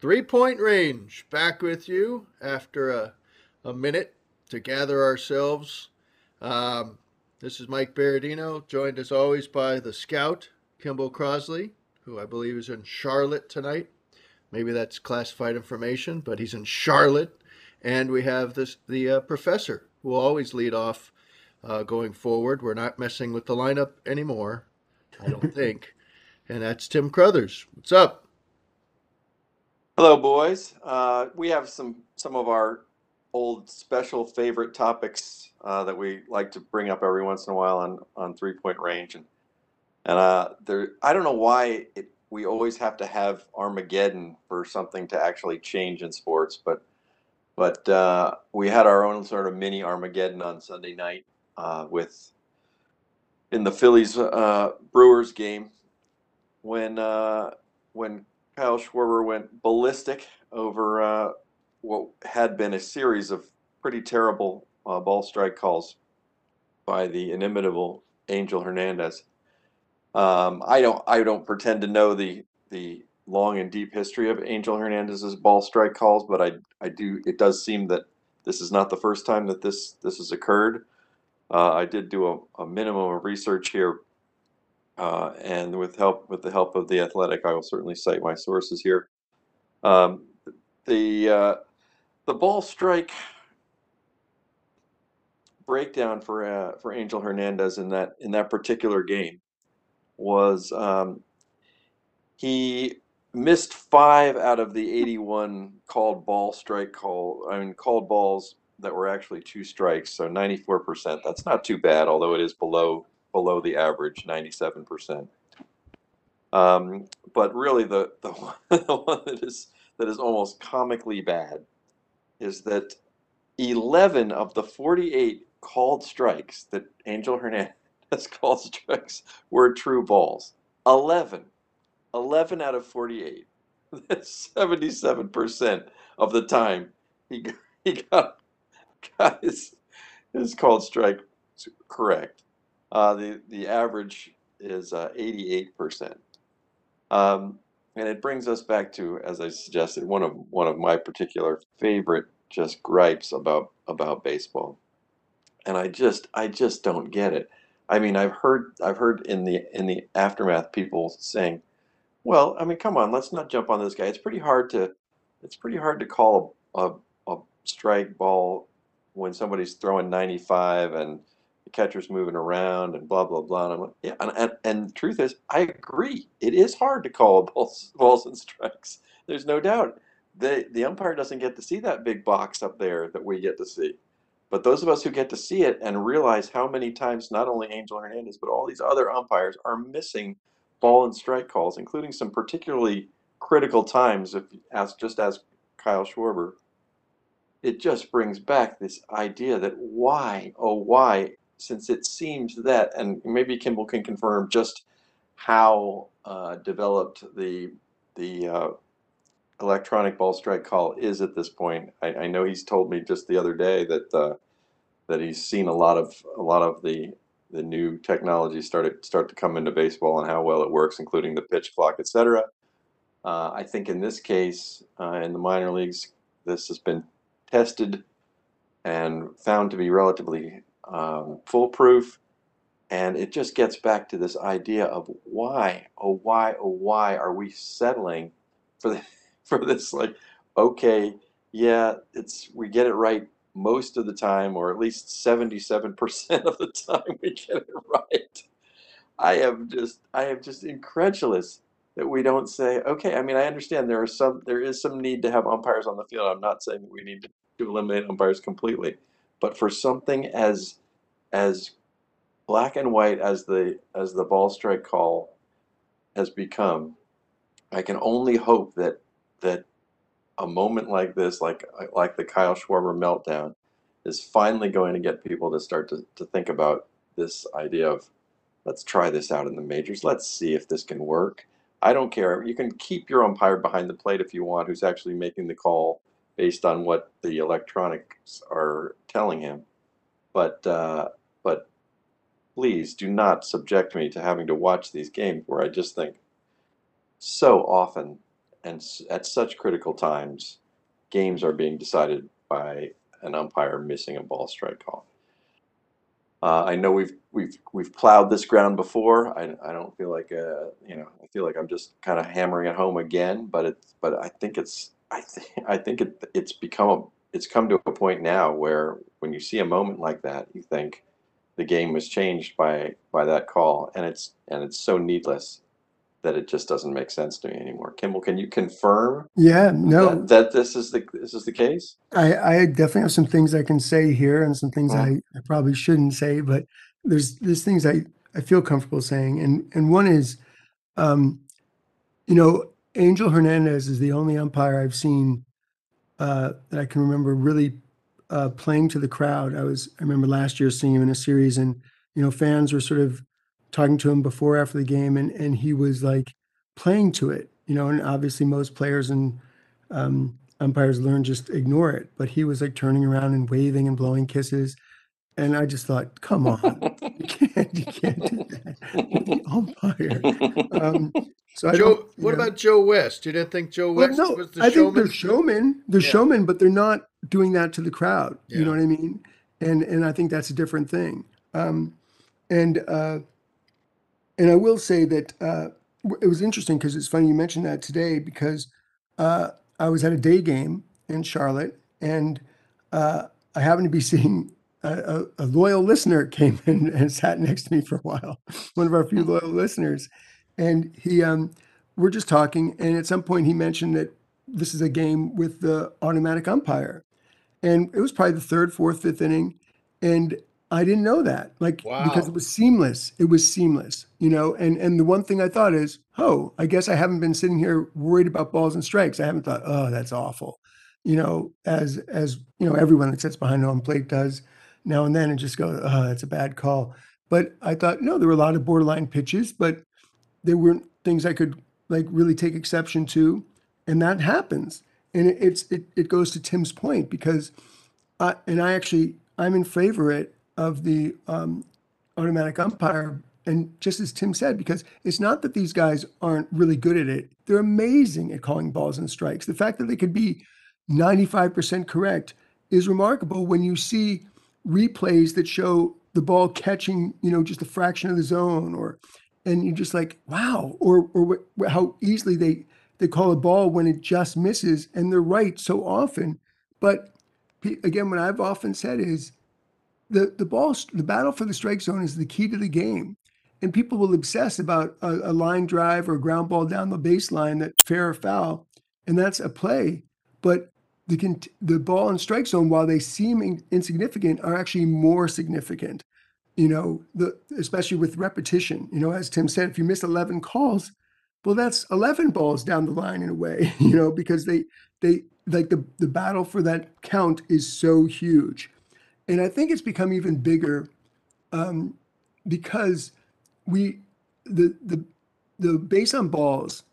Three Point Range back with you after a, a minute to gather ourselves. Um, this is Mike Berardino, joined as always by the scout, Kimball Crosley, who I believe is in Charlotte tonight. Maybe that's classified information, but he's in Charlotte. And we have this the uh, professor who will always lead off uh, going forward. We're not messing with the lineup anymore, I don't think. And that's Tim Crothers. What's up? Hello, boys. Uh, we have some some of our old special favorite topics uh, that we like to bring up every once in a while on on three point range, and and uh, there I don't know why it, we always have to have Armageddon for something to actually change in sports, but but uh, we had our own sort of mini Armageddon on Sunday night uh, with in the Phillies uh, Brewers game when when Kyle Schwarber went ballistic over uh, what had been a series of pretty terrible uh, ball strike calls by the inimitable Angel Hernandez. Um, I don't I don't pretend to know the the long and deep history of Angel Hernandez's ball strike calls, but I I do it does seem that this is not the first time that this this has occurred. Uh, I did do a, a, minimum of research here, uh, and with help with the help of the Athletic, I will certainly cite my sources here. Um, the uh, the ball strike breakdown for uh, for Angel Hernandez in that in that particular game was um, he missed five out of the 81 called ball strike call. I mean, called balls that were actually two strikes, so 94%. That's not too bad, although it is below below the average, 97%. Um, but really, the the one, that is that is almost comically bad is that 11 of the 48 called strikes that Angel Hernandez called strikes were true balls. 11. 11 out of 48. That's 77% of the time he, he got, got his, his called strike correct. Uh, the, the average is uh, 88%. Um, and it brings us back to, as I suggested, one of one of my particular favorite just gripes about about baseball. And I just I just don't get it. I mean, I've heard I've heard in the in the aftermath people saying, well, I mean, come on, let's not jump on this guy. It's pretty hard to, it's pretty hard to call a, a, a strike ball when somebody's throwing 95 and the catcher's moving around and blah blah blah. And I'm like, yeah, and, and, and the truth is, I agree. It is hard to call balls, balls and strikes. There's no doubt. The the umpire doesn't get to see that big box up there that we get to see. But those of us who get to see it and realize how many times not only Angel Hernandez but all these other umpires are missing ball and strike calls, including some particularly critical times. If as just as Kyle Schwarber, it just brings back this idea that why, oh why, since it seems that, and maybe Kimball can confirm just how uh, developed the the uh, electronic ball strike call is at this point. I, I, know he's told me just the other day that uh, that he's seen a lot of a lot of the the new technology started start to come into baseball and how well it works, including the pitch clock, etc. Uh, I think in this case, uh, in the minor leagues, this has been tested and found to be relatively um, foolproof. And it just gets back to this idea of why, oh why, oh why are we settling for the, for this? Like, okay, yeah, it's we get it right most of the time, or at least 77% of the time, we get it right. I am just, I am just incredulous that we don't say, okay, I mean, I understand there are some, there is some need to have umpires on the field. I'm not saying we need to, to eliminate umpires completely, but for something as, as black and white as the, as the ball strike call has become, I can only hope that, that a moment like this, like like the Kyle Schwarber meltdown, is finally going to get people to start to, to think about this idea of let's try this out in the majors. Let's see if this can work. I don't care. You can keep your umpire behind the plate if you want, who's actually making the call based on what the electronics are telling him. But uh, but please do not subject me to having to watch these games where I just think so often and at such critical times, games are being decided by an umpire missing a ball strike call. Uh, I know we've we've we've plowed this ground before. I, I don't feel like uh, you know I feel like I'm just kind of hammering it home again. But it's but I think it's I think I think it it's become a it's come to a point now where when you see a moment like that, you think the game was changed by by that call, and it's and it's so needless that it just doesn't make sense to me anymore. Kimball, can you confirm Yeah, no, that, that this is the this is the case? I, I definitely have some things I can say here and some things Yeah. I, I probably shouldn't say, but there's there's things I, I feel comfortable saying. And and one is um, you know, Angel Hernandez is the only umpire I've seen uh, that I can remember really uh, playing to the crowd. I was I remember last year seeing him in a series and you know, fans were sort of talking to him before after the game and and he was like playing to it, you know, and obviously most players and um, umpires learn just ignore it. But he was like turning around and waving and blowing kisses. And I just thought, come on, you can't, you can't do that. You're the umpire. Um, so I Joe, don't, what know. about Joe West? You didn't think Joe Well, West no, was the I think they're showmen. They're Yeah. showmen, but they're not doing that to the crowd. You know what I mean? And and I think that's a different thing. Um, and uh, and I will say that uh, it was interesting because it's funny you mentioned that today because uh, I was at a day game in Charlotte and uh, I happened to be seeing a, a, loyal listener came in and sat next to me for a while, one of our few loyal listeners, and he um, we're just talking, and at some point he mentioned that this is a game with the automatic umpire, and it was probably the third, fourth, fifth inning, and I didn't know that, like because it was seamless. It was seamless, you know. And and the one thing I thought is, oh, I guess I haven't been sitting here worried about balls and strikes. I haven't thought, oh, that's awful, you know, as as you know, everyone that sits behind home plate does now and then, and just go, oh, that's a bad call. But I thought, no, there were a lot of borderline pitches, but there weren't things I could like really take exception to, and that happens. And it, it's it, it goes to Tim's point because, I, and I actually I'm in favor it of the um, automatic umpire, and just as Tim said, because it's not that these guys aren't really good at it; they're amazing at calling balls and strikes. The fact that they could be 95% correct is remarkable when you see replays that show the ball catching, you know, just a fraction of the zone, or and you're just like, wow, or or wh- how easily they they call a ball when it just misses, and they're right so often. But again, what I've often said is the the ball, the battle for the strike zone is the key to the game, and people will obsess about a, a line drive or a ground ball down the baseline that fair or foul, and that's a play. But the the ball and strike zone, while they seem in- insignificant, are actually more significant. You know, the especially with repetition. You know, as Tim said, if you miss eleven calls, well, that's eleven balls down the line in a way. You know, because they they like the the battle for that count is so huge, and I think it's become even bigger um, because we the the the base on balls,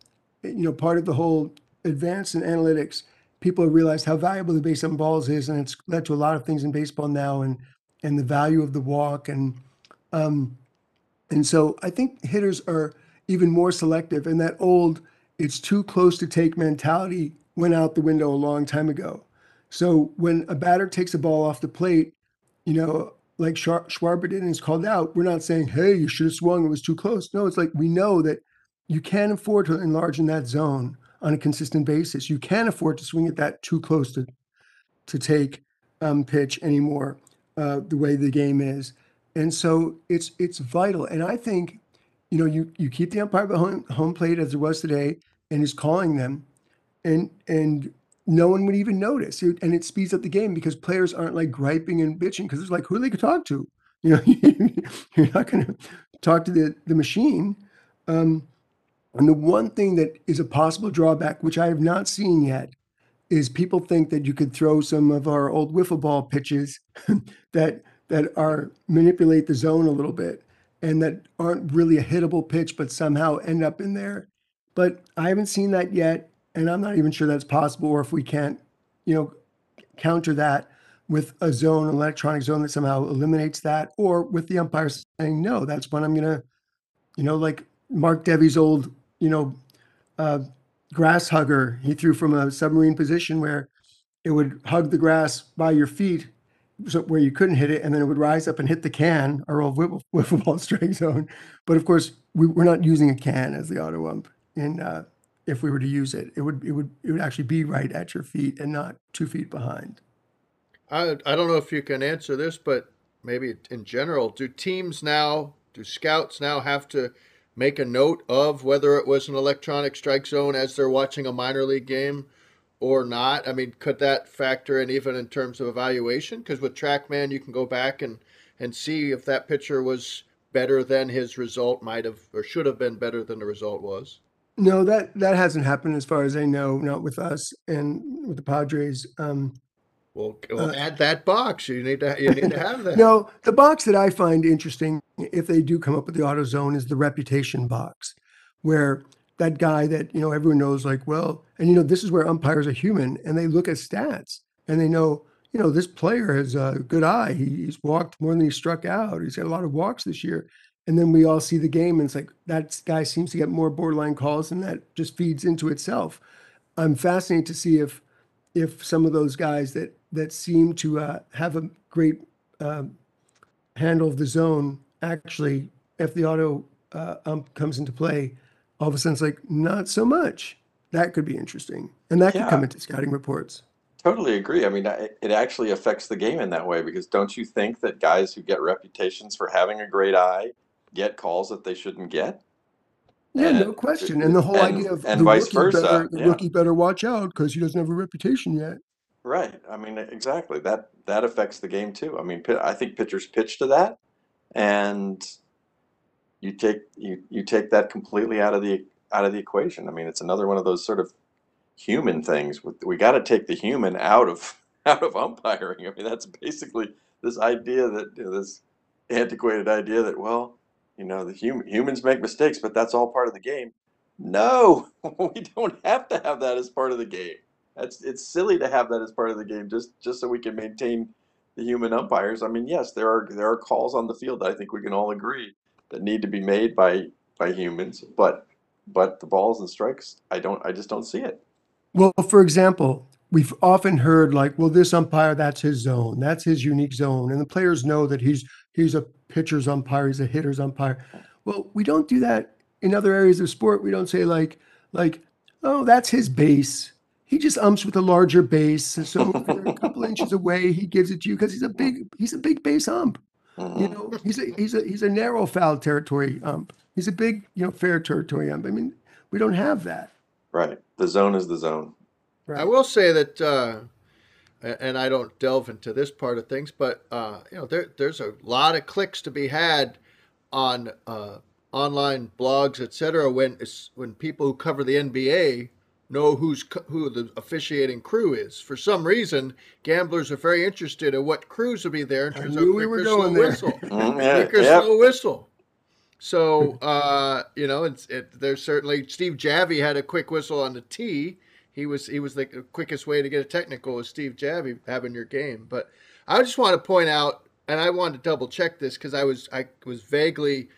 you know, part of the whole advance in analytics, people realized how valuable the base on balls is, and it's led to a lot of things in baseball now, and and the value of the walk, and um, and so I think hitters are even more selective, and that old "it's too close to take" mentality went out the window a long time ago. So when a batter takes a ball off the plate, you know, like Schwar- Schwarber did and is called out, we're not saying, hey, you should have swung, it was too close. No, it's like we know that you can't afford to enlarge in that zone on a consistent basis. You can't afford to swing at that too close to to take um, pitch anymore, uh, the way the game is. And so it's it's vital. And I think, you know, you you keep the umpire behind home plate as it was today, and is calling them, and and no one would even notice. It- and it speeds up the game because players aren't like griping and bitching because it's like who they could talk to. You know, you're not going to talk to the the machine. Um, and the one thing that is a possible drawback, which I have not seen yet, is people think that you could throw some of our old wiffle ball pitches that that are manipulate the zone a little bit and that aren't really a hittable pitch, but somehow end up in there. But I haven't seen that yet, and I'm not even sure that's possible, or if we can't, you know, counter that with a zone, an electronic zone that somehow eliminates that, or with the umpire saying, no, that's when I'm gonna, you know, like Mark Devy's old, you know, uh, grass hugger he threw from a submarine position where it would hug the grass by your feet so where you couldn't hit it, and then it would rise up and hit the can, our old wiffle, wiffle ball strike zone. But of course, we, we're not using a can as the auto ump. And uh, if we were to use it, it would it would it would actually be right at your feet and not two feet behind. I I don't know if you can answer this, but maybe in general, do teams now, do scouts now have to make a note of whether it was an electronic strike zone as they're watching a minor league game? or not? I mean, could that factor in even in terms of evaluation? Because with TrackMan, you can go back and and see if that pitcher was better than his result might have or should have been better than the result was. No, that that hasn't happened as far as I know. Not with us and with the Padres. Um, well, well uh, add that box. You need to you need to have that. no, the box that I find interesting, if they do come up with the auto zone, is the reputation box, where that guy that you know everyone knows like well and you know this is where umpires are human and they look at stats and they know you know this player has a good eye he's walked more than he struck out he's got a lot of walks this year and then we all see the game and it's like that guy seems to get more borderline calls and that just feeds into itself i'm fascinated to see if if some of those guys that that seem to uh, have a great uh, handle of the zone actually if the auto uh, ump comes into play all of a sudden it's like not so much. That could be interesting, and that could come into scouting reports. Totally agree. I mean, it actually affects the game in that way because don't you think that guys who get reputations for having a great eye get calls that they shouldn't get? Yeah, and, no question. And the whole and, idea of and the vice rookie versa. better, the yeah. rookie better watch out because he doesn't have a reputation yet. Right. I mean, exactly. That that affects the game too. I mean, I think pitchers pitch to that, and you take you you take that completely out of the out of the equation. I mean, it's another one of those sort of human things. We got to take the human out of out of umpiring. I mean, that's basically this idea that you know, this antiquated idea that well, you know, the hum- humans make mistakes, but that's all part of the game. No, we don't have to have that as part of the game. That's it's silly to have that as part of the game just just so we can maintain the human umpires. I mean, yes, there are there are calls on the field that I think we can all agree that need to be made by by humans, but but the balls and strikes, I don't, I just don't see it. Well, for example, we've often heard like, well, this umpire, that's his zone, that's his unique zone, and the players know that he's he's a pitcher's umpire, he's a hitter's umpire. Well, we don't do that in other areas of sport. We don't say like like, oh, that's his base. He just umps with a larger base, so a couple inches away, he gives it to you because he's a big he's a big base ump. You know, he's a he's a he's a narrow foul territory ump. He's a big, you know, fair territory ump. I mean, we don't have that. Right. The zone is the zone. Right. I will say that, uh, and I don't delve into this part of things, but uh, you know, there there's a lot of clicks to be had on uh, online blogs, etc. When when people who cover the NBA know who's who the officiating crew is. For some reason, gamblers are very interested in what crews will be there in terms of quick or slow whistle, mm, quick or yep. slow whistle. So uh, you know, it's it, there's certainly Steve Javie had a quick whistle on the tee. He was he was the quickest way to get a technical with Steve Javie having your game. But I just want to point out, and I wanted to double check this because I was I was vaguely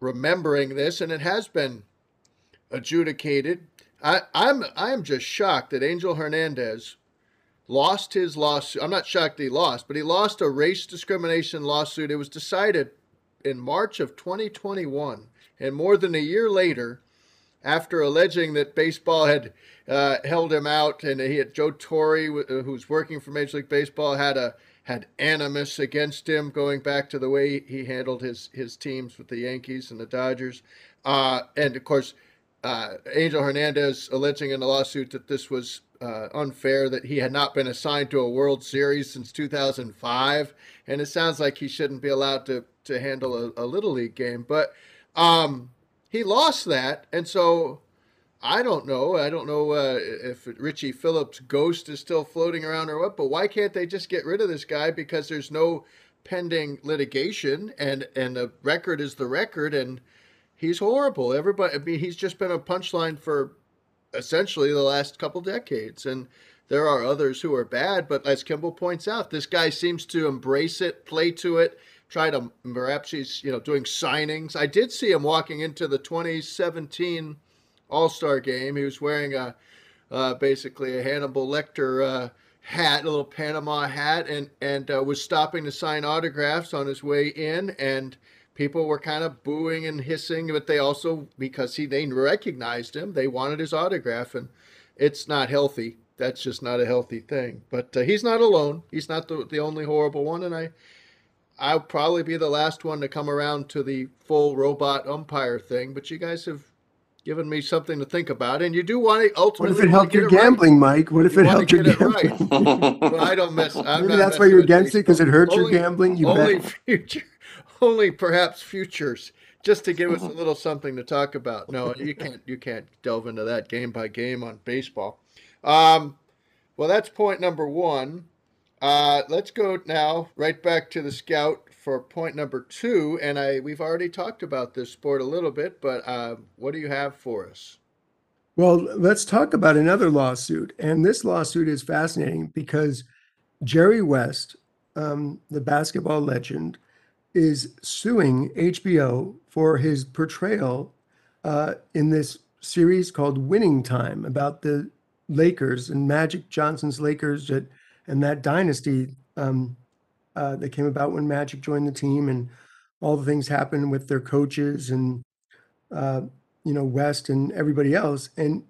remembering this, and it has been adjudicated I, I'm I'm just shocked that Angel Hernandez lost his lawsuit. I'm not shocked he lost, but he lost a race discrimination lawsuit. It was decided in March of 2021, and more than a year later, after alleging that baseball had uh, held him out, and he had Joe Torre, uh, who's working for Major League Baseball, had a had animus against him, going back to the way he handled his his teams with the Yankees and the Dodgers, uh, and of course uh, Angel Hernandez alleging in the lawsuit that this was uh, unfair, that he had not been assigned to a World Series since 2005, and it sounds like he shouldn't be allowed to to handle a, a little league game. But um, he lost that, and so I don't know. I don't know uh, if Richie Phillips' ghost is still floating around or what. But why can't they just get rid of this guy because there's no pending litigation and and the record is the record and he's horrible. Everybody, I mean, he's just been a punchline for essentially the last couple decades. And there are others who are bad, but as Kimball points out, this guy seems to embrace it, play to it, try to perhaps he's you know doing signings. I did see him walking into the 2017 All Star game. He was wearing a uh, basically a Hannibal Lecter uh, hat, a little Panama hat, and and uh, was stopping to sign autographs on his way in, and people were kind of booing and hissing, but they also because he they recognized him, they wanted his autograph, and it's not healthy. That's just not a healthy thing. But uh, he's not alone. He's not the the only horrible one, and I. I'll probably be the last one to come around to the full robot umpire thing, but you guys have given me something to think about. And you do want to ultimately. What if it helped your gambling, right. Mike? What if you it helped your gambling? Right. well, I don't mess. I'm Maybe that's why you're against it because it hurts only, your gambling. You only bet. future, only perhaps futures, just to give us a little something to talk about. No, you can't. You can't delve into that game by game on baseball. Um, well, that's point number one. Uh, let's go now right back to the scout for point number two, and I we've already talked about this sport a little bit, but uh, what do you have for us? Well, let's talk about another lawsuit, and this lawsuit is fascinating because Jerry West, um, the basketball legend, is suing HBO for his portrayal uh, in this series called Winning Time about the Lakers and Magic Johnson's Lakers that, and that dynasty um, uh, that came about when Magic joined the team, and all the things happened with their coaches and uh, you know West and everybody else, and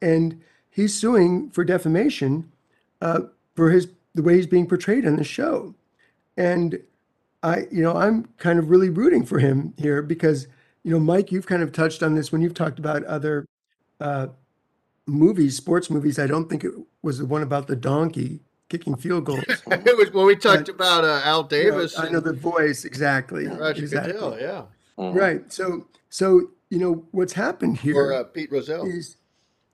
and he's suing for defamation uh, for his the way he's being portrayed in the show, and I you know I'm kind of really rooting for him here because you know Mike, you've kind of touched on this when you've talked about other uh, movies, sports movies. I don't think it was the one about the donkey kicking field goals. it was when we talked but, about uh, Al Davis. You know, I know the voice exactly. Roger exactly. Goodell, yeah. Mm-hmm. Right. So, so you know what's happened here or uh, Pete Rozelle is,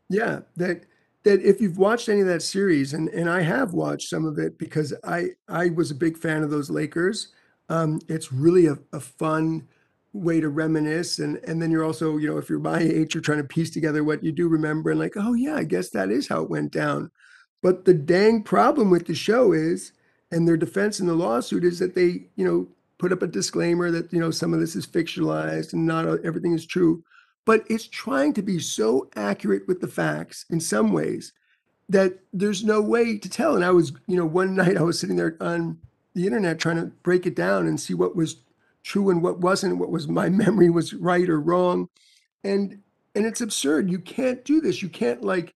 yeah, that that if you've watched any of that series, and and I have watched some of it because I I was a big fan of those Lakers. Um, it's really a, a fun way to reminisce and and then you're also you know if you're my age you're trying to piece together what you do remember and like oh yeah i guess that is how it went down but the dang problem with the show is, and their defense in the lawsuit is that they, you know, put up a disclaimer that, you know, some of this is fictionalized and not everything is true. But it's trying to be so accurate with the facts in some ways that there's no way to tell. And I was, you know, one night I was sitting there on the internet trying to break it down and see what was true and what wasn't, what was my memory was right or wrong. And and it's absurd. You can't do this. You can't like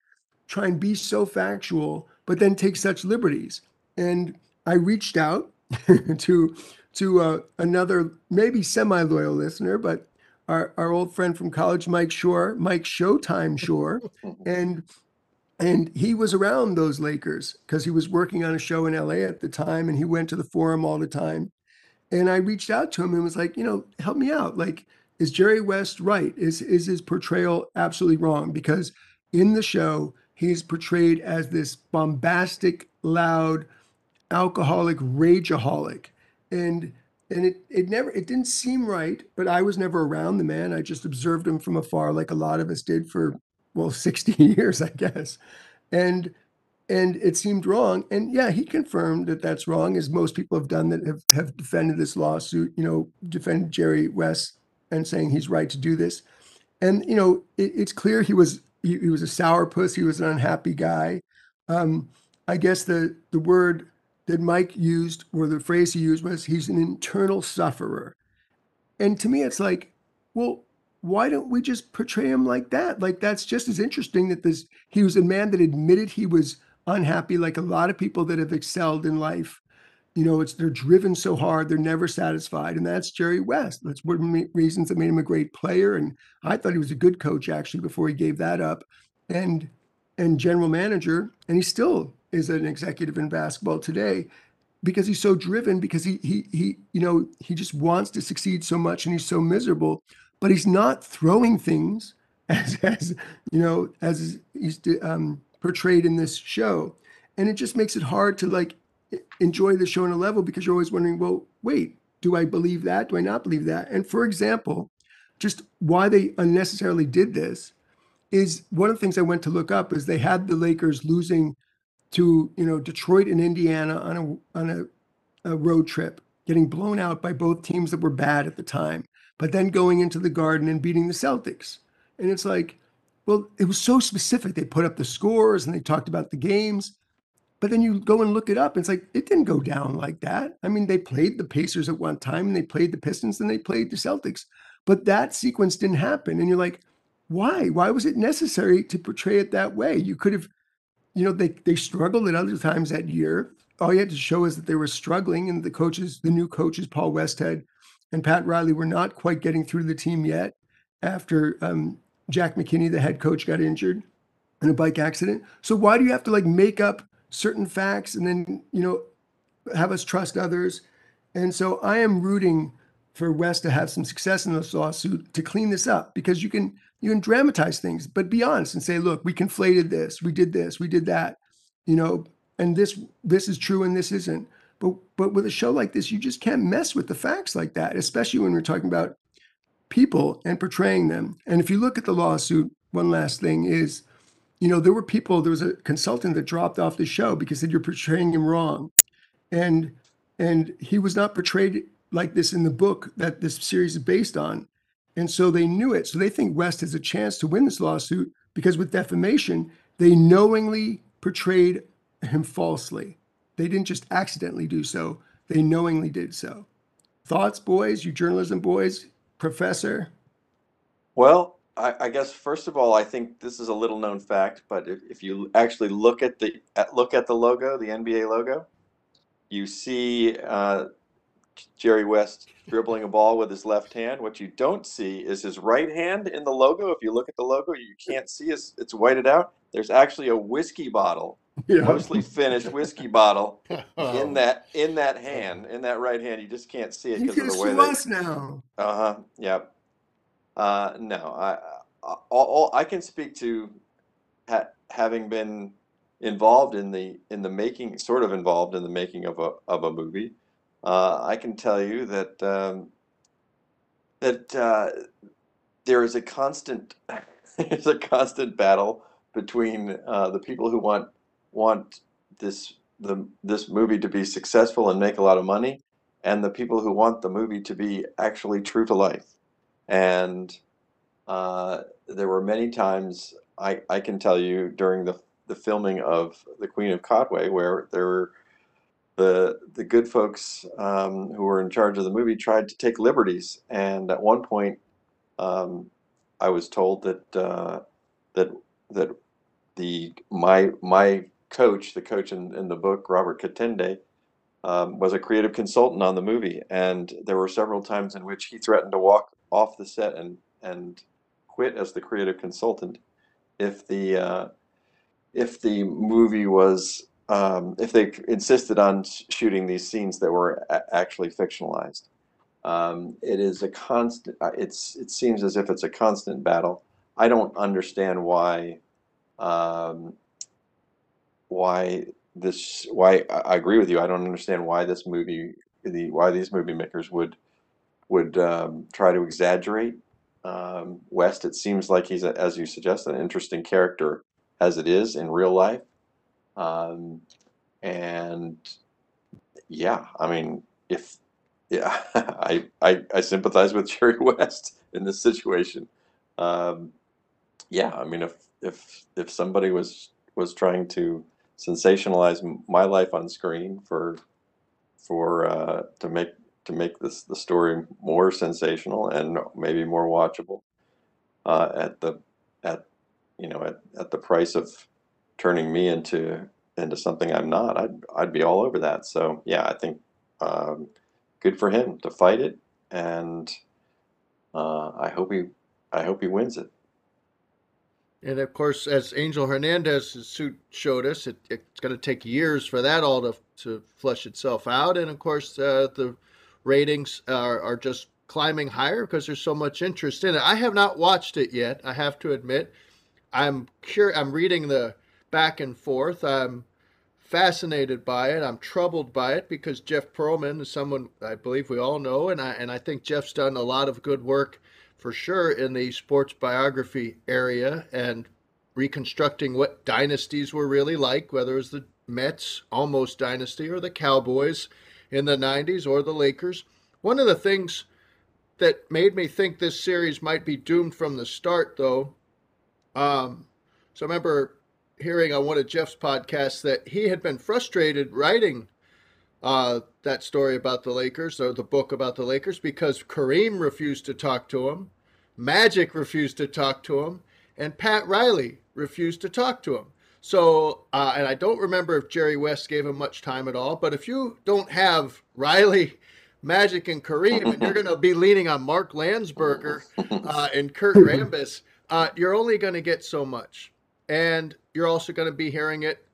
try and be so factual, but then take such liberties. And I reached out to to uh, another maybe semi loyal listener, but our, our old friend from college, Mike Shore, Mike Showtime Shore, and and he was around those Lakers because he was working on a show in LA at the time, and he went to the forum all the time. And I reached out to him and was like, you know, help me out. Like, is Jerry West right? Is is his portrayal absolutely wrong? Because in the show, he's portrayed as this bombastic, loud, alcoholic rageaholic. And and it it never it didn't seem right, but I was never around the man. I just observed him from afar, like a lot of us did for well 60 years, I guess. And and it seemed wrong. And yeah, he confirmed that that's wrong, as most people have done that have, have defended this lawsuit, you know, defended Jerry West and saying he's right to do this. And, you know, it, it's clear he was he, he was a sourpuss. He was an unhappy guy. Um, I guess the the word that Mike used, or the phrase he used, was he's an internal sufferer. And to me, it's like, well, why don't we just portray him like that? Like that's just as interesting that this he was a man that admitted he was unhappy, like a lot of people that have excelled in life you know, it's they're driven so hard, they're never satisfied, and that's Jerry West. That's one of the reasons that made him a great player. And I thought he was a good coach actually before he gave that up, and and general manager, and he still is an executive in basketball today because he's so driven because he he he you know he just wants to succeed so much and he's so miserable but he's not throwing things as as you know as he's um, portrayed in this show and it just makes it hard to like enjoy the show on a level because you're always wondering, well, wait, do I believe that? Do I not believe that? And for example, just why they unnecessarily did this is one of the things I went to look up is they had the Lakers losing to you know Detroit and Indiana on a on a, a road trip, getting blown out by both teams that were bad at the time, but then going into the Garden and beating the Celtics. And it's like, well, it was so specific. They put up the scores and they talked about the games. But then you go and look it up, and it's like it didn't go down like that. I mean, they played the Pacers at one time, and they played the Pistons, and they played the Celtics. But that sequence didn't happen. And you're like, why? Why was it necessary to portray it that way? You could have, you know, they they struggled at other times that year. All you had to show is that they were struggling, and the coaches, the new coaches, Paul Westhead and Pat Riley, were not quite getting through the team yet after um, Jack McKinney, the head coach, got injured in a bike accident. So why do you have to like make up certain facts and then, you know, have us trust others? And so I am rooting for West to have some success in this lawsuit to clean this up because you can you can dramatize things, but be honest and say, look, we conflated this, we did this, we did that, you know, and this this is true and this isn't. But but with a show like this, you just can't mess with the facts like that, especially when we're talking about people and portraying them. And if you look at the lawsuit, one last thing is, you know, there were people, there was a consultant that dropped off the show because said you're portraying him wrong. And and he was not portrayed like this in the book that this series is based on. And so they knew it. So they think West has a chance to win this lawsuit because with defamation, they knowingly portrayed him falsely. They didn't just accidentally do so, they knowingly did so. Thoughts, boys, you journalism boys, professor? Well, I, I, guess first of all, I think this is a little known fact, but if, if you actually look at the at, look at the logo, the NBA logo, you see uh, Jerry West dribbling a ball with his left hand. What you don't see is his right hand in the logo. If you look at the logo, you can't see it's, it's whited out. There's actually a whiskey bottle, yeah. mostly finished whiskey bottle oh. in that in that hand, in that right hand. You just can't see it because of the way they. us now. Uh huh. Yep. Uh, no, I, I all, I can speak to ha- having been involved in the in the making, sort of involved in the making of a of a movie uh, I can tell you that um, that uh, there is a constant there's a constant battle between uh, the people who want want this the this movie to be successful and make a lot of money, and the people who want the movie to be actually true to life. And uh, there were many times I, I can tell you during the the filming of The Queen of Katwe where there were the the good folks um, who were in charge of the movie tried to take liberties, and at one point, um, I was told that uh, that that the my my coach, the coach in, in the book, Robert Katende, um, was a creative consultant on the movie, and there were several times in which he threatened to walk off the set and and quit as the creative consultant if the uh, if the movie was um, if they insisted on shooting these scenes that were actually fictionalized. Um, it is a constant. Uh, it's it seems as if it's a constant battle. I don't understand why. Um, why this? Why I agree with you. I don't understand why this movie, the why these movie makers would would um, try to exaggerate um, West. It seems like he's, a, as you suggest, an interesting character as it is in real life. Um, and yeah, I mean, if yeah, I, I I sympathize with Jerry West in this situation. Um, yeah, I mean, if if if somebody was was trying to sensationalize my life on screen for for uh, to make to make this the story more sensational and maybe more watchable uh, at the at you know at, at the price of turning me into into something I'm not, I'd I'd be all over that. So yeah, I think um, good for him to fight it, and uh, I hope he I hope he wins it. And of course, as Angel Hernandez's suit showed us, it, it's going to take years for that all to to flush itself out. And of course, uh, the ratings are, are just climbing higher because there's so much interest in it. I have not watched it yet. I have to admit. I'm cur- I'm reading the back and forth. I'm fascinated by it. I'm troubled by it because Jeff Pearlman is someone I believe we all know, and I and I think Jeff's done a lot of good work for sure in the sports biography area and reconstructing what dynasties were really like, whether it was the Mets almost dynasty or the Cowboys in the 90s or the Lakers. One of the things that made me think this series might be doomed from the start, though, Um, so I remember hearing on one of Jeff's podcasts that he had been frustrated writing uh, that story about the Lakers or the book about the Lakers because Kareem refused to talk to him, Magic refused to talk to him, and Pat Riley refused to talk to him. So, uh, and I don't remember if Jerry West gave him much time at all, but if you don't have Riley, Magic, and Kareem, and you're going to be leaning on Mark Landsberger uh, and Kurt Rambis, uh, you're only going to get so much. And you're also going to be hearing it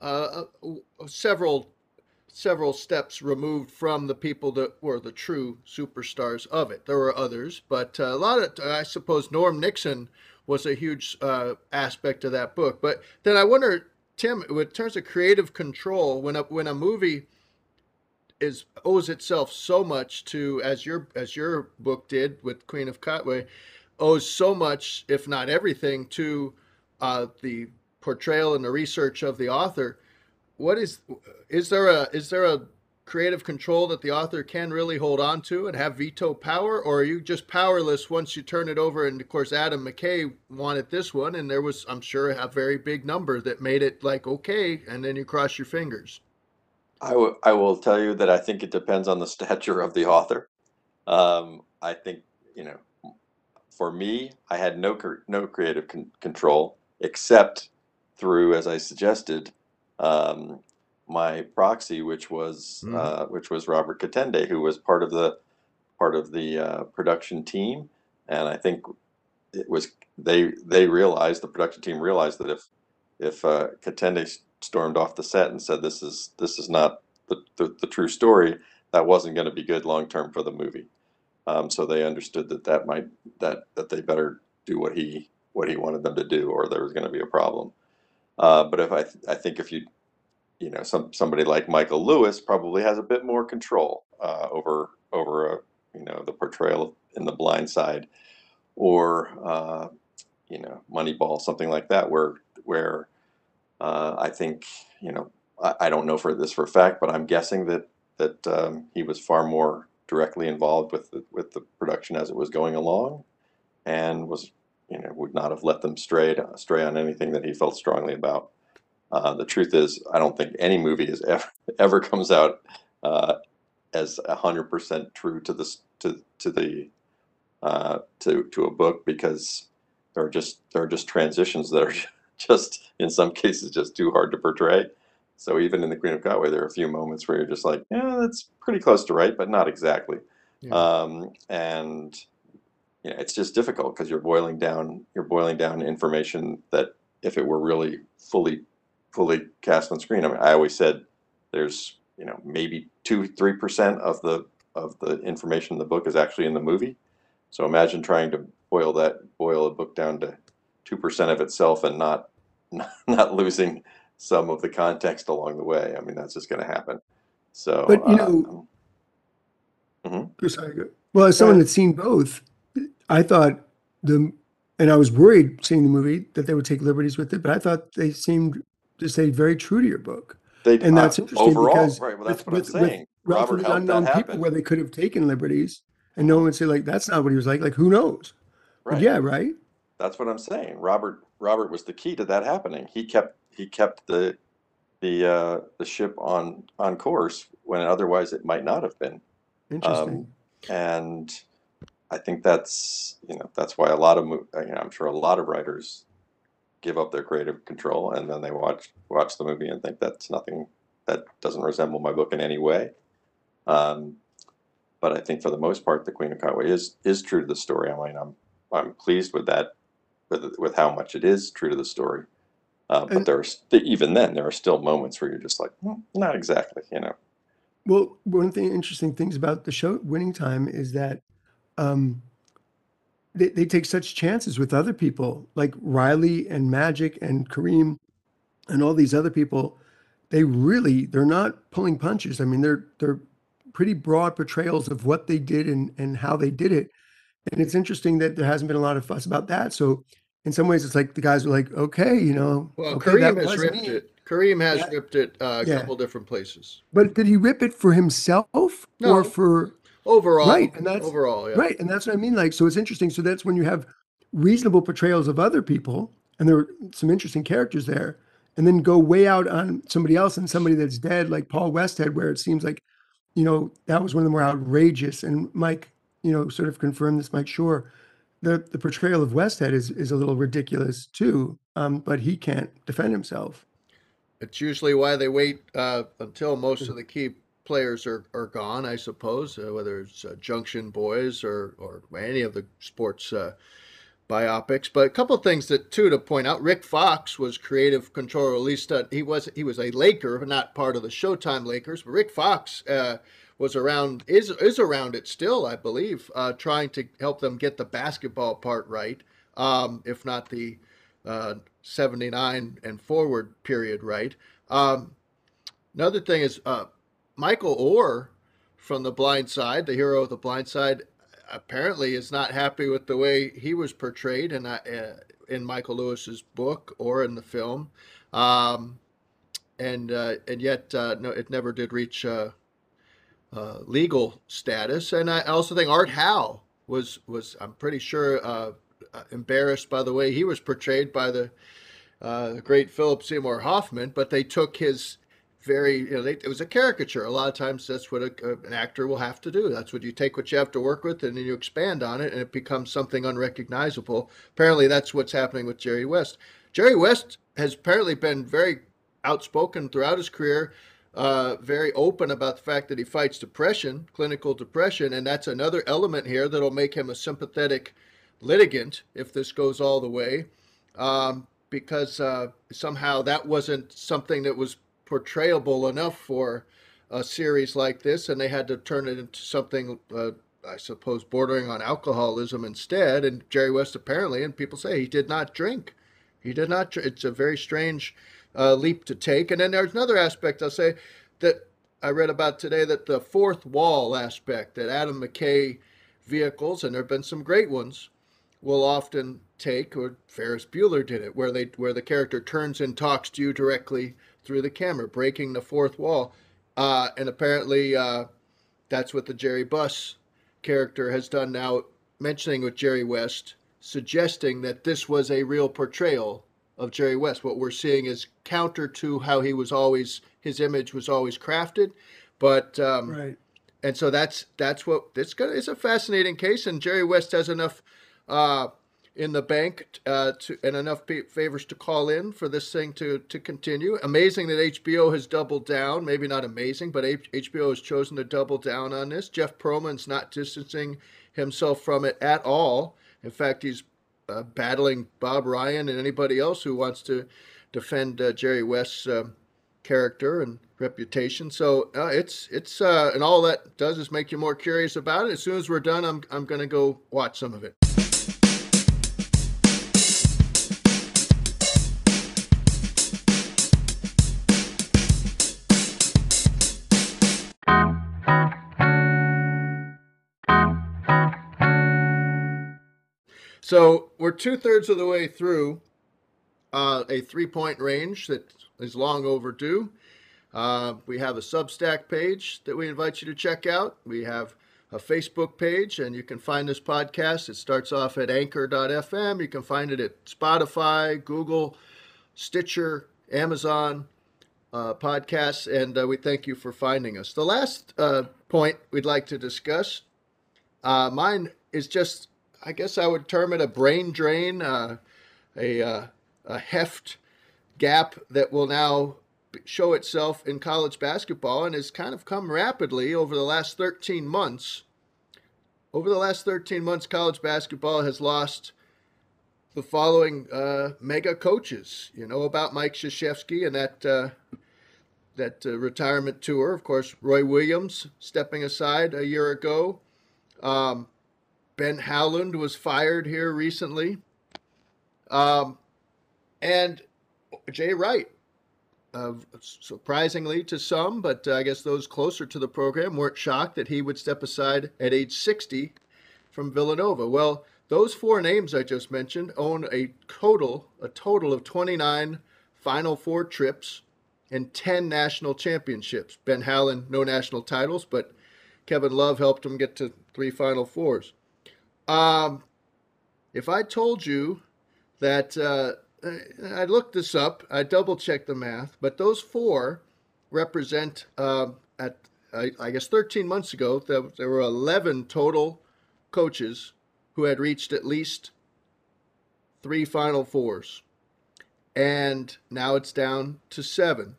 uh, uh, several several steps removed from the people that were the true superstars of it. There were others, but uh, a lot of, I suppose, Norm Nixon was a huge uh, aspect of that book. But then I wonder, Tim, in terms of creative control, when a, when a movie is owes itself so much to, as your as your book did with Queen of Katwe, owes so much, if not everything, to uh, the portrayal and the research of the author. What is is there a is there a creative control that the author can really hold on to and have veto power, or are you just powerless once you turn it over? And of course, Adam McKay wanted this one, and there was, I'm sure, a very big number that made it like okay, and then you cross your fingers. I, w- I will tell you that I think it depends on the stature of the author. Um, I think you know, for me, I had no no creative con- control except through, as I suggested, um, my proxy, which was mm. uh, which was Robert Katende, who was part of the part of the uh, production team, and I think it was they they realized the production team realized that if if uh, Katende stormed off the set and said this is this is not the, the, the true story, that wasn't going to be good long term for the movie. Um, so they understood that that might that that they better do what he what he wanted them to do, or there was going to be a problem. Uh, but if I th- I think if you you know some somebody like Michael Lewis probably has a bit more control uh, over over a, you know the portrayal in The Blind Side, or uh, you know Moneyball, something like that, where where uh, I think you know I, I, don't know for this for a fact, but I'm guessing that that um, he was far more directly involved with the, with the production as it was going along, and was would not have let them stray stray on anything that he felt strongly about. Uh, the truth is, I don't think any movie has ever ever comes out uh, as hundred percent true to this to to the uh, to to a book because there are just there are just transitions that are just in some cases just too hard to portray. So even in the Queen of Katwe, there are a few moments where you're just like, yeah, that's pretty close to right, but not exactly. Yeah. Um, and you know, it's just difficult because you're boiling down you're boiling down information that if it were really fully fully cast on screen. I mean, I always said there's you know maybe two three percent of the of the information in the book is actually in the movie. So imagine trying to boil that boil a book down to two percent of itself and not not losing some of the context along the way. I mean, that's just going to happen. So, but you know, um, mm-hmm. sorry. Well, as someone that's seen both, I thought the and I was worried seeing the movie that they would take liberties with it, but I thought they seemed to stay very true to your book. They, and that's uh, interesting overall, because right? Well, that's with, what I'm saying. With relatively unknown people where they could have taken liberties, and no one would say like that's not what he was like. Like who knows? Right. But yeah, right. That's what I'm saying. Robert Robert was the key to that happening. He kept he kept the the uh, the ship on on course when otherwise it might not have been. Interesting. Um, and I think that's you know that's why a lot of you know, I'm sure a lot of writers give up their creative control and then they watch watch the movie and think that's nothing that doesn't resemble my book in any way. Um, but I think for the most part, the Queen of Katwe is is true to the story. I mean, I'm I'm pleased with that, with with how much it is true to the story. Uh, but there's even then there are still moments where you're just like, hmm, not exactly, you know. Well, one of the interesting things about the show Winning Time is that um, they, they take such chances with other people like Riley and Magic and Kareem and all these other people. They really they're not pulling punches. I mean, they're they're pretty broad portrayals of what they did and and how they did it. And it's interesting that there hasn't been a lot of fuss about that. So in some ways, it's like the guys are like, okay, you know. Well, okay, Kareem has ripped me. it. Kareem has yeah. ripped it uh, a yeah. couple different places. But did he rip it for himself no. or for overall right and that's overall yeah. right and that's what i mean like so it's interesting so that's when you have reasonable portrayals of other people, and there were some interesting characters there, and then go way out on somebody else and somebody that's dead, like Paul Westhead, where it seems like, you know, that was one of the more outrageous. And Mike, you know, sort of confirmed this, Mike Shore The, the portrayal of Westhead is, is a little ridiculous too, um, but he can't defend himself. It's usually why they wait uh, until most of the key players are, are gone, I suppose, uh, whether it's uh, Junction Boys or, or any of the sports uh, biopics. But a couple of things that too to point out: Rick Fox was creative control. At least uh, he was he was a Laker, not part of the Showtime Lakers. But Rick Fox uh, was around is is around it still, I believe, uh, trying to help them get the basketball part right, um, if not the uh, 79 and forward period right. Um, another thing is Michael Oher from The Blind Side, the hero of The Blind Side, apparently is not happy with the way he was portrayed in uh, in Michael Lewis's book or in the film, um, and uh, and yet uh, no, it never did reach uh, uh, legal status. And I also think Art Howe was was I'm pretty sure uh, embarrassed by the way he was portrayed by the great Philip Seymour Hoffman, but they took his very you know they, it was a caricature. A lot of times that's what a, an actor will have to do. That's what you take what you have to work with and then you expand on it and it becomes something unrecognizable. Apparently that's what's happening with jerry west. Jerry west has apparently been very outspoken throughout his career uh, very open about the fact that he fights depression clinical depression and that's another element here that'll make him a sympathetic litigant if this goes all the way um, because uh, somehow that wasn't something that was portrayable enough for a series like this, and they had to turn it into something, uh, I suppose, bordering on alcoholism instead. And Jerry West apparently, and people say he did not drink. He did not. It's a very strange uh, leap to take. And then there's another aspect I'll say that I read about today that the fourth wall aspect that Adam McKay vehicles, and there have been some great ones, will often take, or Ferris Bueller did it, where they where the character turns and talks to you directly through the camera, breaking the fourth wall. Uh, and apparently, uh, that's what the Jerry Buss character has done now, mentioning with Jerry West, suggesting that this was a real portrayal of Jerry West. What we're seeing is counter to how he was always, his image was always crafted. But, um, right. And so that's that's what it's gonna. It's a fascinating case, and Jerry West has enough uh, in the bank uh, to, and enough favors to call in for this thing to, to continue. Amazing that HBO has doubled down. Maybe not amazing, but H- HBO has chosen to double down on this. Jeff Pearlman's not distancing himself from it at all. In fact, he's uh, battling Bob Ryan and anybody else who wants to defend uh, Jerry West's uh, character and reputation. So uh, it's it's uh, and all that does is make you more curious about it. As soon as we're done, I'm I'm going to go watch some of it. So we're two thirds of the way through uh, a three point range that is long overdue. Uh, we have a Substack page that we invite you to check out. We have a Facebook page, and you can find this podcast. It starts off at anchor.fm. You can find it at Spotify, Google, Stitcher, Amazon uh, podcasts, and uh, we thank you for finding us. The last uh, point we'd like to discuss, uh, mine is just I guess I would term it a brain drain, uh, a, uh, a heft gap that will now show itself in college basketball and has kind of come rapidly over the last 13 months. Over the last 13 months, college basketball has lost the following uh, mega coaches. You know about Mike Krzyzewski and that uh, that uh, retirement tour. Of course, Roy Williams stepping aside a year ago. Um, Ben Howland was fired here recently. Um, and Jay Wright, uh, surprisingly to some, but uh, I guess those closer to the program weren't shocked that he would step aside at age 60 from Villanova. Well, those four names I just mentioned own a total, a total of 29 Final Four trips and 10 national championships. Ben Howland, no national titles, but Kevin Love helped him get to three Final Fours. Um, if I told you that uh, I looked this up, I double checked the math, but those four represent uh, at I, guess 13 months ago there were 11 total coaches who had reached at least three Final Fours, and now it's down to seven.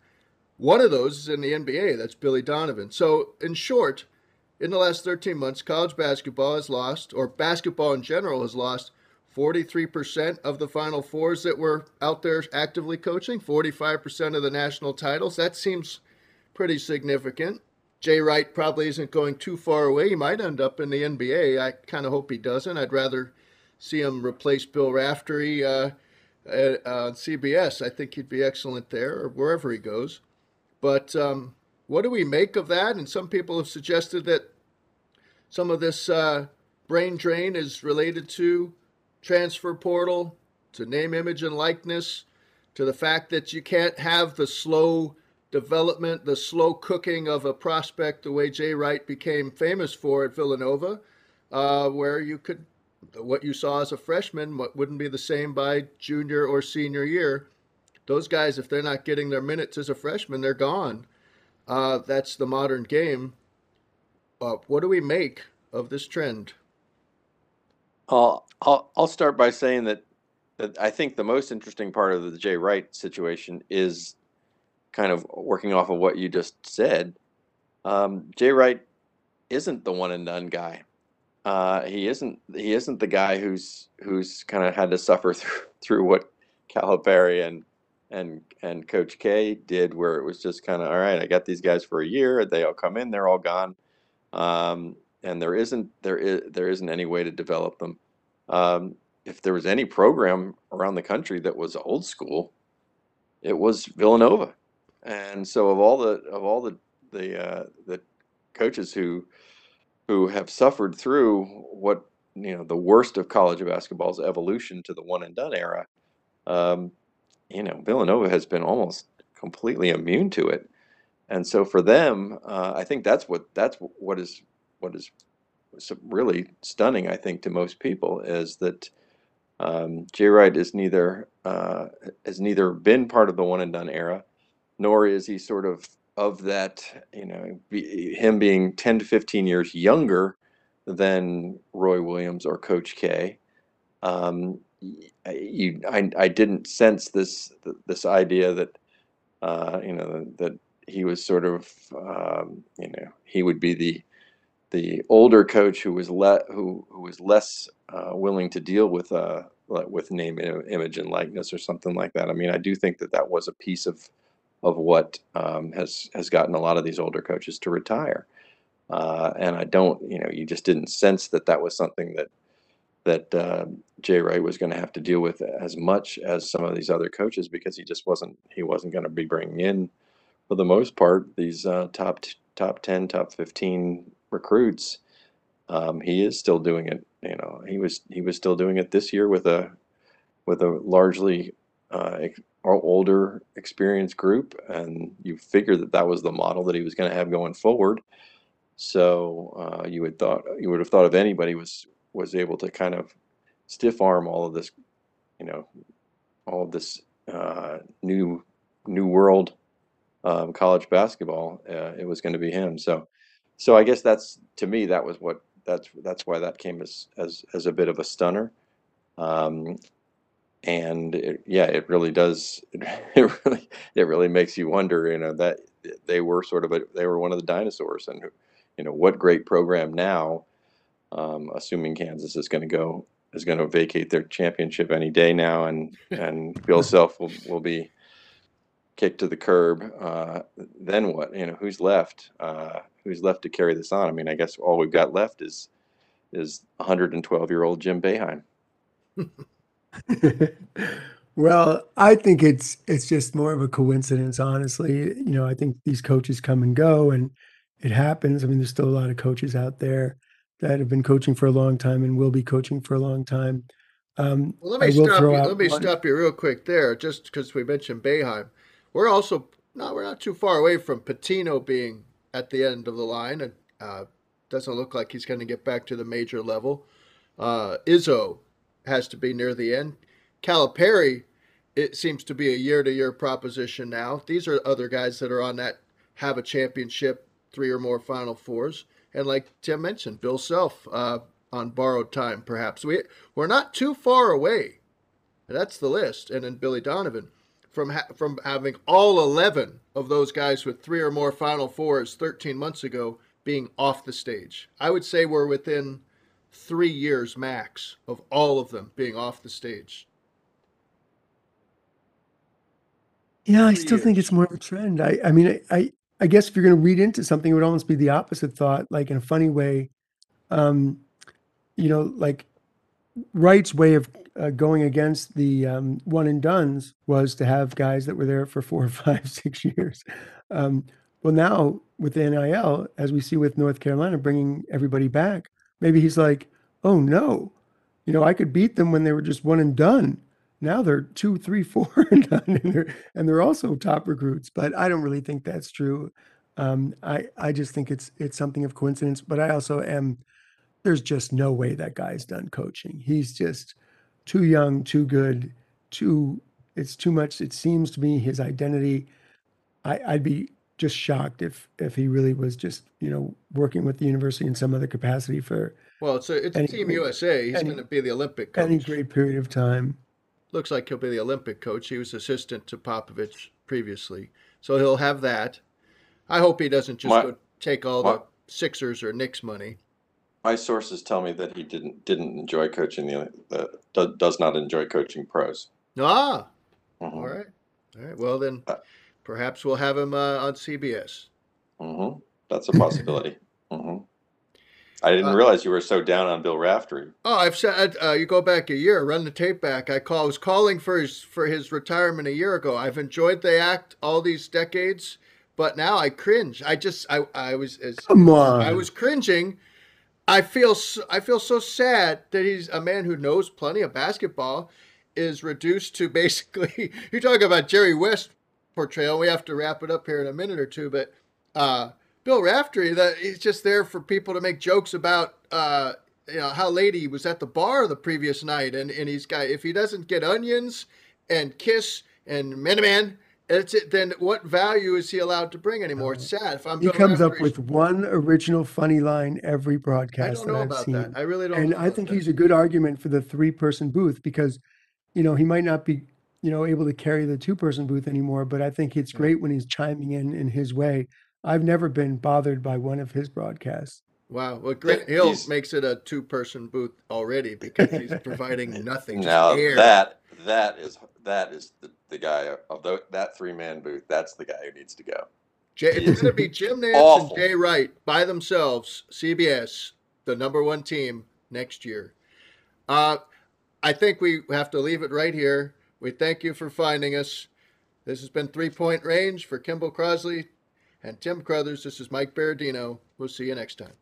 One of those is in the NBA. That's Billy Donovan. So, in short, in the last 13 months, college basketball has lost, or basketball in general has lost 43% of the Final Fours that were out there actively coaching, 45% of the national titles. That seems pretty significant. Jay Wright probably isn't going too far away. He might end up in the NBA. I kind of hope he doesn't. I'd rather see him replace Bill Raftery uh, at, uh, CBS. I think he'd be excellent there or wherever he goes. But um, what do we make of that? And some people have suggested that some of this uh, brain drain is related to transfer portal, to name, image, and likeness, to the fact that you can't have the slow development, the slow cooking of a prospect the way Jay Wright became famous for at Villanova, uh, where you could, what you saw as a freshman wouldn't be the same by junior or senior year. Those guys, if they're not getting their minutes as a freshman, they're gone. Uh, that's the modern game. What do we make of this trend? I'll, I'll, I'll start by saying that, that I think the most interesting part of the Jay Wright situation is kind of working off of what you just said. Um, Jay Wright isn't the one and done guy. Uh, he isn't. He isn't the guy who's who's kind of had to suffer through through what Calipari and and and Coach K did, where it was just kind of all right. I got these guys for a year. They all come in. They're all gone. Um, and there isn't there is there isn't any way to develop them. Um, if there was any program around the country that was old school, it was Villanova. And so of all the of all the the uh, the coaches who who have suffered through what you know the worst of college basketball's evolution to the one and done era, um, you know Villanova has been almost completely immune to it. And so for them, uh, I think that's what that's what is what is really stunning, I think, to most people is that um, Jay Wright is neither uh, has neither been part of the one and done era, nor is he sort of of that. You know, be, him being ten to fifteen years younger than Roy Williams or Coach K. Um, you, I, I didn't sense this this idea that uh, you know that he was sort of um, you know he would be the the older coach who was le- who who was less uh, willing to deal with uh with name image and likeness or something like that. I mean, I do think that that was a piece of of what um, has has gotten a lot of these older coaches to retire. Uh, and I don't, you know, you just didn't sense that that was something that that uh, Jay Wright was going to have to deal with as much as some of these other coaches because he just wasn't he wasn't going to be bringing in for the most part these uh, top top ten, top fifteen recruits, um, he is still doing it. You know, he was he was still doing it this year with a with a largely uh, older, experienced group, and you figure that that was the model that he was going to have going forward. So uh, you would thought you would have thought if anybody was was able to kind of stiff arm all of this, you know, all of this uh, new new world um, college basketball, uh, it was going to be him. So so I guess that's to me that was what that's that's why that came as as as a bit of a stunner. Um, and it, yeah, it really does. It, really it really makes you wonder. You know that they were sort of a they were one of the dinosaurs, and you know what great program now. Um, assuming Kansas is going to go is going to vacate their championship any day now, and and Bill Self will will be kicked to the curb. Uh, then what? You know, who's left? Uh, who's left to carry this on? I mean, I guess all we've got left is is 112 year old Jim Boeheim. well, I think it's it's just more of a coincidence, honestly. You know, I think these coaches come and go, and it happens. I mean, there's still a lot of coaches out there that have been coaching for a long time and will be coaching for a long time. Um, well, let me stop you. Let me one. stop you real quick there, just because we mentioned Boeheim. We're also no, we're not too far away from Pitino being at the end of the line. It uh, doesn't look like he's going to get back to the major level. Uh, Izzo has to be near the end. Calipari, it seems to be a year to year proposition now. These are other guys that are on that have a championship, three or more Final Fours. And like Tim mentioned, Bill Self uh, on borrowed time, perhaps. We, we're not too far away. That's the list. And then Billy Donovan from ha- from having all 11 of those guys with three or more Final Fours 13 months ago being off the stage. I would say we're within three years max of all of them being off the stage. Yeah, I Three still think it's more of a trend. I, I mean, I, I, I guess if you're going to read into something, it would almost be the opposite thought, like in a funny way. Um, you know, like Wright's way of uh, going against the um, one and duns was to have guys that were there for four, five, six years. Um, well, now with the NIL, as we see with North Carolina bringing everybody back, maybe he's like, oh no, you know, I could beat them when they were just one and done. Now they're two, three, four and done, and they're and they're also top recruits. But I don't really think that's true. Um, I I just think it's it's something of coincidence. But I also am there's just no way that guy's done coaching. He's just too young, too good, too. It's too much. It seems to me his identity. I, I'd be just shocked if if he really was just you know working with the university in some other capacity for Well, it's a, it's Any- Team USA. He's any- going to be the Olympic coach. any great period of time. Looks like he'll be the Olympic coach. He was assistant to Popovich previously, so he'll have that. I hope he doesn't just My- go take all my- the Sixers or Knicks money. My sources tell me that he didn't didn't enjoy coaching the, the do- does not enjoy coaching pros. Ah, Mhm. all right, all right. Well then, Uh, perhaps we'll have him uh, on CBS. Mm-hmm. That's a possibility. mm-hmm. I didn't Uh, realize you were so down on Bill Raftery. Oh, I've said uh, you go back a year, run the tape back. I call I was calling for his for his retirement a year ago. I've enjoyed the act all these decades, but now I cringe. I just I I was as Come on. I was cringing. I feel so, I feel so sad that he's a man who knows plenty of basketball is reduced to basically you're talking about Jerry West portrayal. We have to wrap it up here in a minute or two, but uh, Bill Raftery that he's just there for people to make jokes about uh, you know how late he was at the bar the previous night, and and he's got if he doesn't get onions and kiss and Miniman. It's it, then what value is he allowed to bring anymore? It's uh, sad. If I'm he comes up with one original funny line every broadcast. I don't that know I've about seen. that. I really don't. and know I think that. he's a good argument for the three person booth because, you know, he might not be, you know, able to carry the two person booth anymore, but I think it's great when he's chiming in in his way. I've never been bothered by one of his broadcasts. wow. Well, Grant Hill he's- makes it a two-person booth already because he's providing nothing. Just Now air. that that is that is the, the guy of the, that three man booth. That's the guy who needs to go. Jay, it's going to be Jim Nantz Awful. and Jay Wright by themselves. CBS, the number one team next year. Uh, I think we have to leave it right here. We thank you for finding us. This has been Three Point Range for Kimball Crosley and Tim Crothers. This is Mike Berardino. We'll see you next time.